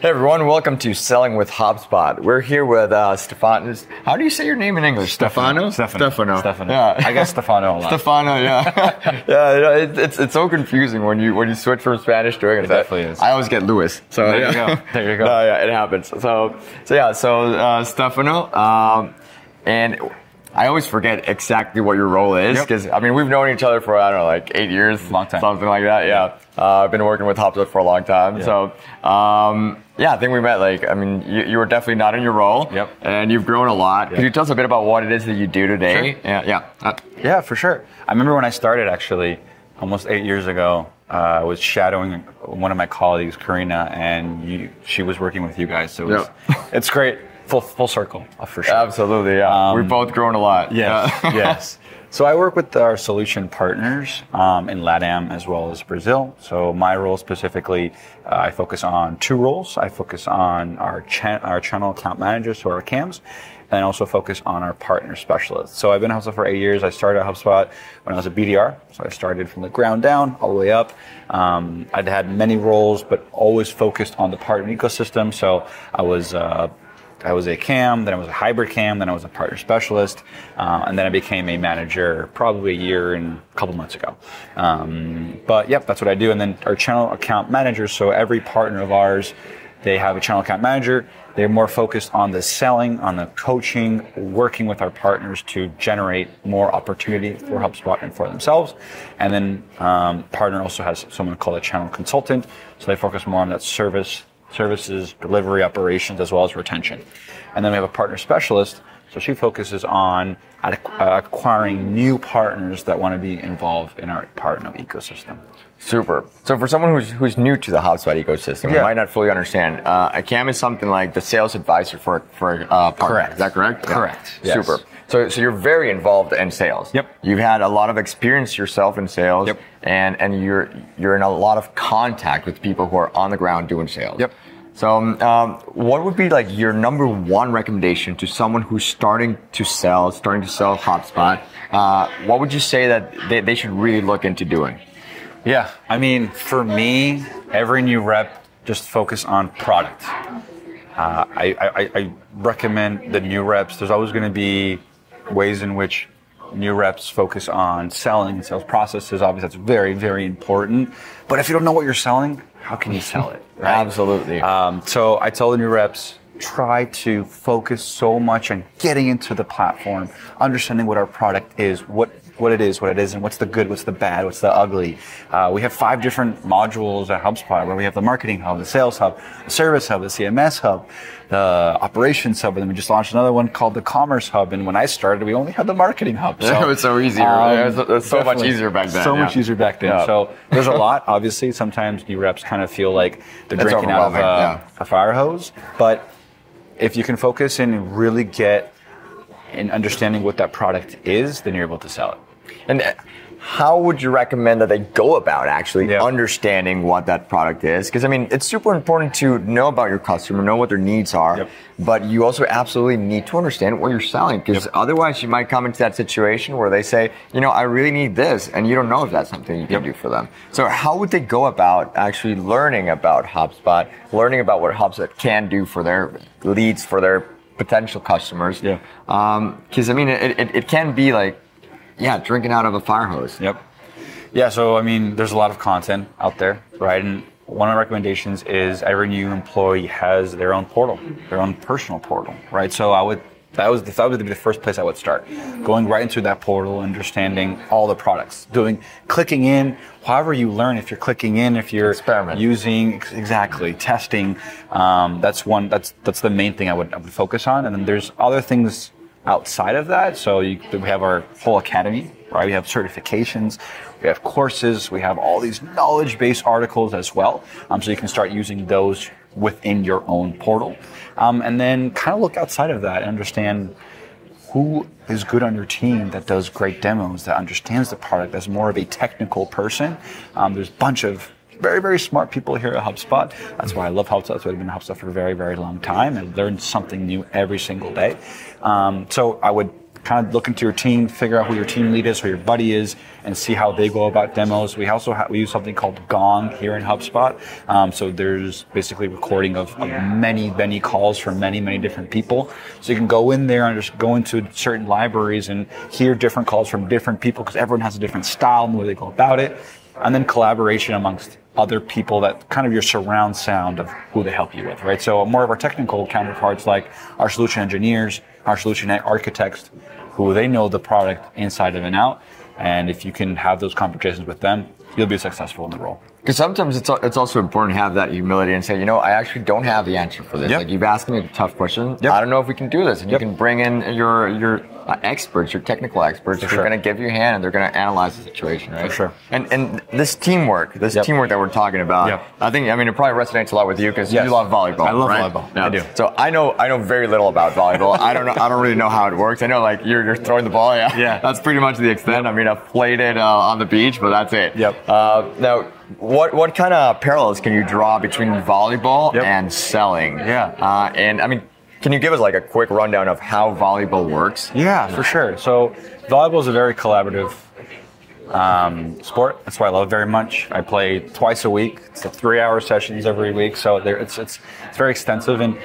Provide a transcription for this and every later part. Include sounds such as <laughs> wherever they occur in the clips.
Hey everyone, welcome to Selling with HubSpot. We're here with uh, Stefano. How do you say your name in English? Stefano? Stefano. Stefano. Stefano. Yeah. I guess Stefano a lot. Stefano, yeah. <laughs> yeah, you it, it's, it's so confusing when you when you switch from Spanish to English. It definitely is. I always get Louis. So There you yeah. go. There you go. <laughs> No, yeah, it happens. So so yeah, so uh, Stefano, um, and I always forget exactly what your role is Yep. because I mean we've known each other for I don't know like eight years, Long time. something like that. Yeah, uh, I've been working with HubSpot for a long time. Yeah. So um, yeah, I think we met. Like I mean, you, you were definitely not in your role. Yep. And you've grown a lot. Could you tell us a bit about what it is that you do today? Sure. Yeah. Yeah. Uh, Yeah, for sure. I remember when I started actually, almost eight years ago. Uh, I was shadowing one of my colleagues, Karina, and you, she was working with you guys. So it was, <laughs> it's great, full full circle uh, for sure. Absolutely. Yeah. Um, We've both grown a lot. Yes, Yeah. <laughs> yes. So I work with our solution partners um, in LATAM as well as Brazil. So my role specifically, uh, I focus on two roles. I focus on our cha- our channel account managers, so our CAMs, and also focus on our partner specialists. So I've been at HubSpot for eight years. I started at HubSpot when I was a BDR. So I started from the ground down all the way up. Um, I'd had many roles, but always focused on the partner ecosystem. So I was uh, I was a CAM, then I was a hybrid CAM, then I was a partner specialist, uh, and then I became a manager probably a year and a couple months ago. Um, but yep, that's what I do. And then our channel account managers, so every partner of ours, they have a channel account manager. They're more focused on the selling, on the coaching, working with our partners to generate more opportunity for HubSpot and for themselves. And then um, partner also has someone called a channel consultant, so they focus more on that service services, delivery operations, as well as retention. And then we have a partner specialist. So she focuses on uh, acquiring new partners that want to be involved in our partner ecosystem. Super. So for someone who's who's new to the HubSpot ecosystem, Yeah. might not fully understand, uh, a CAM is something like the sales advisor for for a uh, partner. Correct. Is that correct? Yeah. Correct. Yes. Super. So so you're very involved in sales. Yep. You've had a lot of experience yourself in sales. Yep. And and you're you're in a lot of contact with people who are on the ground doing sales. Yep. So, um, what would be like your number one recommendation to someone who's starting to sell, starting to sell HubSpot? Uh, what would you say that they, they should really look into doing? Yeah, I mean, for me, every new rep just focus on product. Uh, I, I, I recommend the new reps. There's always going to be ways in which new reps focus on selling and sales processes. Obviously, that's very, very important. But if you don't know what you're selling, how can you sell it? right? Absolutely. Um, so I tell the new reps, try to focus so much on getting into the platform, understanding what our product is, what what it is, what it isn't, what's the good, what's the bad, what's the ugly. Uh, we have five different modules at HubSpot where we have the marketing hub, the sales hub, the service hub, the CMS hub, the operations hub, and then we just launched another one called the commerce hub. And when I started, we only had the marketing hub. <laughs> It was so easy, right? It was- it was so much easier back then, So yeah. much easier back then. Yeah. So there's a lot. Obviously, sometimes new reps kind of feel like they're drinking out of uh, yeah. a fire hose. But if you can focus and really get in understanding what that product is, then you're able to sell it. And uh, how would you recommend that they go about actually Yeah. understanding what that product is? Because I mean, it's super important to know about your customer, know what their needs are, Yep. but you also absolutely need to understand what you're selling. Because otherwise, you might come into that situation where they say, you know, I really need this, and you don't know if that's something you can Yep. do for them. So how would they go about actually learning about HubSpot, learning about what HubSpot can do for their leads, for their potential customers? Yeah. Because I mean, it, it, it can be like, yeah, drinking out of a fire hose. Yep. Yeah, so I mean, there's a lot of content out there, right? And one of the recommendations is every new employee has their own portal, their own personal portal, right? So I would that was that would be the first place I would start, going right into that portal, understanding all the products, doing clicking in. However you learn, if you're clicking in, if you're Experiment. using exactly testing, um, that's one that's that's the main thing I would I would focus on. And then there's other things outside of that. So you, we have our whole academy, right? We have certifications, we have courses, we have all these knowledge-based articles as well. Um, so you can start using those within your own portal, um, and then kind of look outside of that and understand who is good on your team that does great demos, that understands the product, that's more of a technical person. Um, there's a bunch of very, very smart people here at HubSpot. That's why I love HubSpot. That's why I've been at HubSpot for a very, very long time and learn something new every single day. Um, so I would kind of look into your team, figure out who your team lead is, who your buddy is, and see how they go about demos. We also we use something called Gong here in HubSpot. Um, so there's basically recording of, of many many calls from many many different people. So you can go in there and just go into certain libraries and hear different calls from different people because everyone has a different style and the way they go about it. And then collaboration amongst other people that kind of your surround sound of who they help you with, right? So more of our technical counterparts like our solution engineers, our solution architects, who they know the product inside of and out. And if you can have those conversations with them, you'll be successful in the role. Because sometimes it's it's also important to have that humility and say, you know, I actually don't have the answer for this. Yep. Like you've asked me a tough question. Yep. I don't know if we can do this, and Yep. you can bring in your your uh, experts, your technical experts, sure. are going to give you a hand and they're going to analyze the situation, right? For sure. And and this teamwork, this Yep. teamwork that we're talking about, Yep. I think I mean it probably resonates a lot with you because Yes. you love volleyball. I love right? volleyball. Yeah. I do. So I know I know very little about volleyball. I don't know. I don't really know how it works. I know like you're you're throwing the ball. Yeah. Yeah. That's pretty much the extent. I mean, I've played it uh, on the beach, but that's it. Yep. Uh, now, what what kind of parallels can you draw between volleyball Yep. and selling? Yeah. Uh, and I mean, can you give us like a quick rundown of how volleyball works? Yeah, for sure. So volleyball is a very collaborative um, sport. That's why I love it very much. I play twice a week. It's a three-hour sessions every week, so there, it's it's it's very extensive. And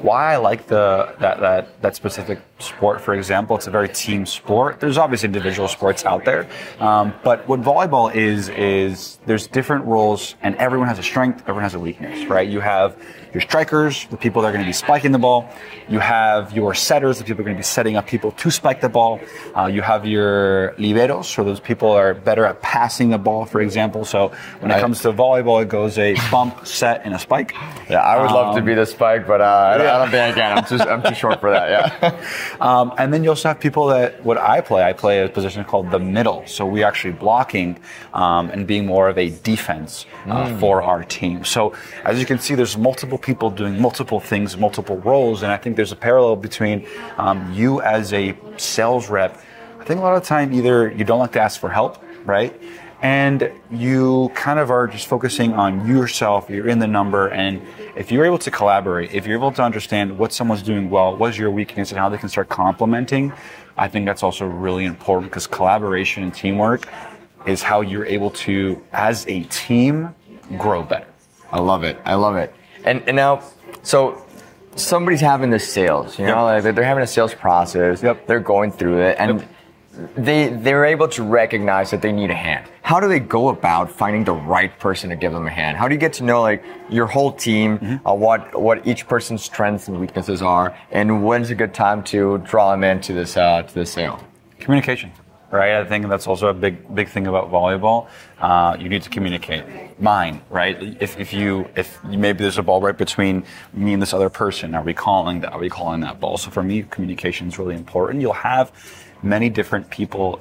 why I like the that that that specific sport, for example, it's a very team sport. There's obviously individual sports out there, um, but what volleyball is is there's different roles, and everyone has a strength, everyone has a weakness, right? You have your strikers, the people that are going to be spiking the ball. You have your setters, the people are going to be setting up people to spike the ball. Uh, you have your liberos, so those people are better at passing the ball, for example. So when it comes to volleyball, it goes a bump, set, and a spike. Yeah, I would love to Um, be the spike, but uh, I, don't, I don't think I can. I'm too I'm too short for that. Yeah. <laughs> Um, and then you also have people that what I play. I play a position called the middle. So we're actually blocking um, and being more of a defense uh, for our team. So as you can see, there's multiple people doing multiple things, multiple roles, and I think there's a parallel between um, you as a sales rep. I think a lot of the time either you don't like to ask for help, right? And you kind of are just focusing on yourself, you're in the number, and if you're able to collaborate, if you're able to understand what someone's doing well, what's your weakness, and how they can start complementing, I think that's also really important because collaboration and teamwork is how you're able to, as a team, grow better. I love it. I love it. And and now, so somebody's having this sales. You know, Yep. like they're- they're having a sales process. Yep. They're going through it, and Yep. They they're able to recognize that they need a hand. How do they go about finding the right person to give them a hand? How do you get to know like your whole team, Mm-hmm. uh, what what each person's strengths and weaknesses are, and when's a good time to draw them into this uh, to this sale? Communication, right? I think that's also a big, big thing about volleyball. Uh, you need to communicate. Mine, right? If, if you, if maybe there's a ball right between me and this other person, are we calling that? Are we calling that ball? So for me, communication is really important. You'll have many different people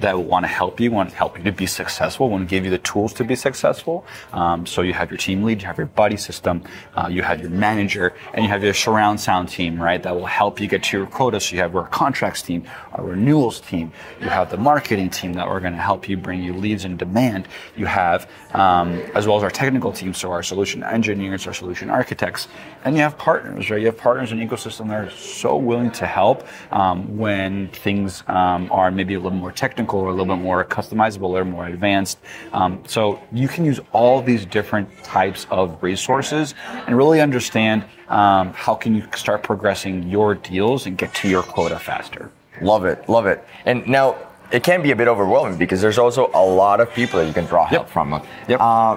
that will want to help you, want to help you to be successful, want to give you the tools to be successful. Um, so you have your team lead, you have your buddy system, uh, you have your manager, and you have your surround sound team, right? That will help you get to your quota. So you have our contracts team, our renewals team, you have the marketing team that are going to help you bring you leads and demand. You have, um, as well as our technical team, so our solution engineers, our solution architects, and you have partners, right? You have partners in ecosystem that are so willing to help um, when things um, are maybe a little more technical or a little bit more customizable or more advanced. Um, so you can use all these different types of resources and really understand um, how can you start progressing your deals and get to your quota faster. Love it, love it. And now it can be a bit overwhelming because there's also a lot of people that you can draw help Yep. from. Yep. Uh,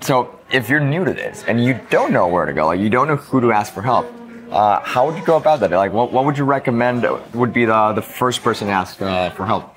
so if you're new to this and you don't know where to go, like you don't know who to ask for help, uh, how would you go about that? Like, what, what would you recommend would be the the first person to ask uh, for help?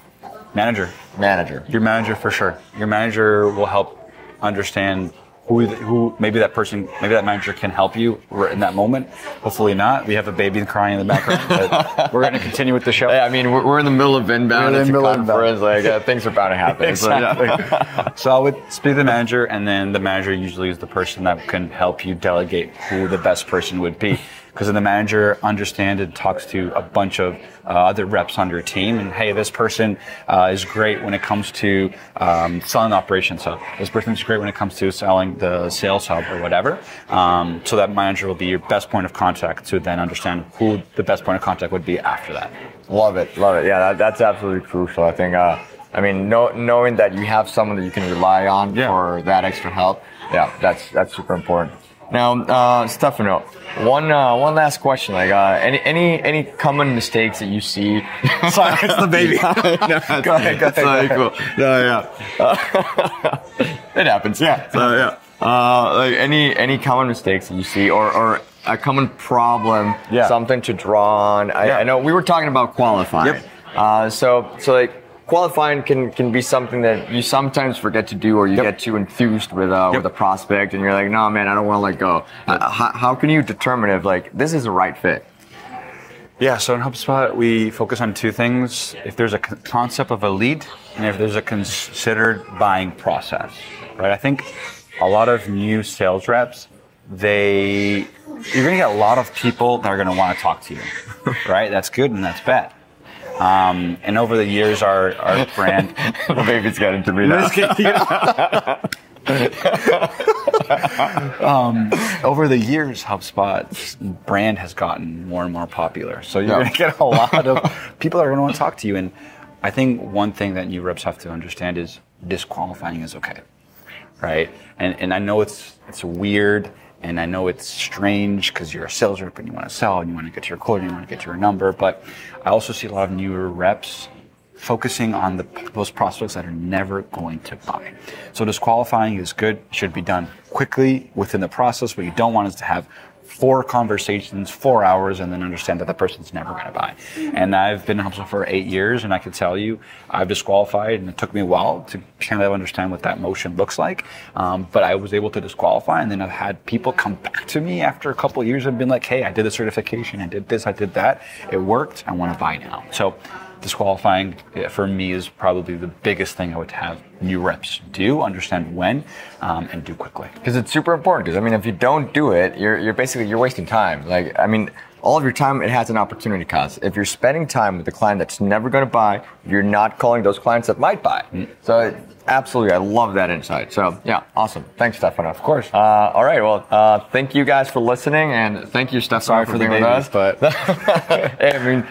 Manager, Manager. your manager for sure. Your manager will help understand who who maybe that person maybe that manager can help you in that moment. Hopefully not. We have a baby crying in the background, but <laughs> we're going to continue with the show. Yeah, I mean, we're, we're in the middle of inbound. We're in the middle of conference. Like, uh, things are bound to happen. So, yeah. Exactly. <laughs> so I would speak to the manager, and then the manager usually is the person that can help you delegate who the best person would be. Because then the manager understands and talks to a bunch of uh, other reps on your team, and hey, this person uh, is great when it comes to um, selling operations hub. This person is great when it comes to selling the sales hub or whatever. Um, so that manager will be your best point of contact to then understand who the best point of contact would be after that. Love it, love it. Yeah, that, that's absolutely crucial. I think. Uh, I mean, know, knowing that you have someone that you can rely on Yeah. for that extra help. Yeah, that's that's super important. Now, uh, Stefano, one uh, one last question. Like, uh, any any any common mistakes that you see? <laughs> Sorry, it's the baby. <laughs> no, <laughs> Go ahead, go ahead, So go cool. No, yeah. it happens. Yeah. So yeah. Uh, like any any common mistakes that you see, or or a common problem, Yeah. something to draw on. I, Yeah. I know we were talking about qualifying. Yep. Uh, so so like qualifying can can be something that you sometimes forget to do, or you Yep. get too enthused with uh, with Yep. a prospect, and you're like, no man, I don't want to let go. Uh, how, how can you determine if like this is the right fit? Yeah, so in HubSpot, we focus on two things. If there's a concept of a lead, and if there's a considered buying process, right? I think a lot of new sales reps, they, you're gonna get a lot of people that are gonna wanna talk to you, <laughs> right? That's good and that's bad. Um, and over the years, our, our brand, <laughs> the baby's got into me now. <laughs> over the years, HubSpot's brand has gotten more and more popular. So you're going to get a <laughs> lot of people that are going to want to talk to you. And I think one thing that new reps have to understand is disqualifying is okay, right? And and I know it's it's weird. And I know it's strange because you're a sales rep and you want to sell and you want to get to your quota and you want to get to your number. But I also see a lot of newer reps focusing on the, those prospects that are never going to buy. So disqualifying is good, should be done quickly within the process. What you don't want is to have four conversations, four hours, and then understand that the person's never going to buy. And I've been in HubSpot for eight years, and I can tell you, I've disqualified, and it took me a while to kind of understand what that motion looks like. Um, but I was able to disqualify, and then I've had people come back to me after a couple years and been like, "Hey, I did the certification, I did this, I did that, it worked. I want to buy now." So disqualifying for me is probably the biggest thing I would have new reps do, understand when, um, and do quickly. because it's super important. Because I mean, if you don't do it, you're you're basically you're wasting time. Like I mean, all of your time it has an opportunity cost. If you're spending time with a client that's never going to buy, you're not calling those clients that might buy. So absolutely, I love that insight. So yeah, awesome. Thanks, Stefano. Of course. Uh, all right. Well, uh, thank you guys for listening, and thank you, Stefano, Sorry for, for the being with us. but <laughs> Hey, I mean,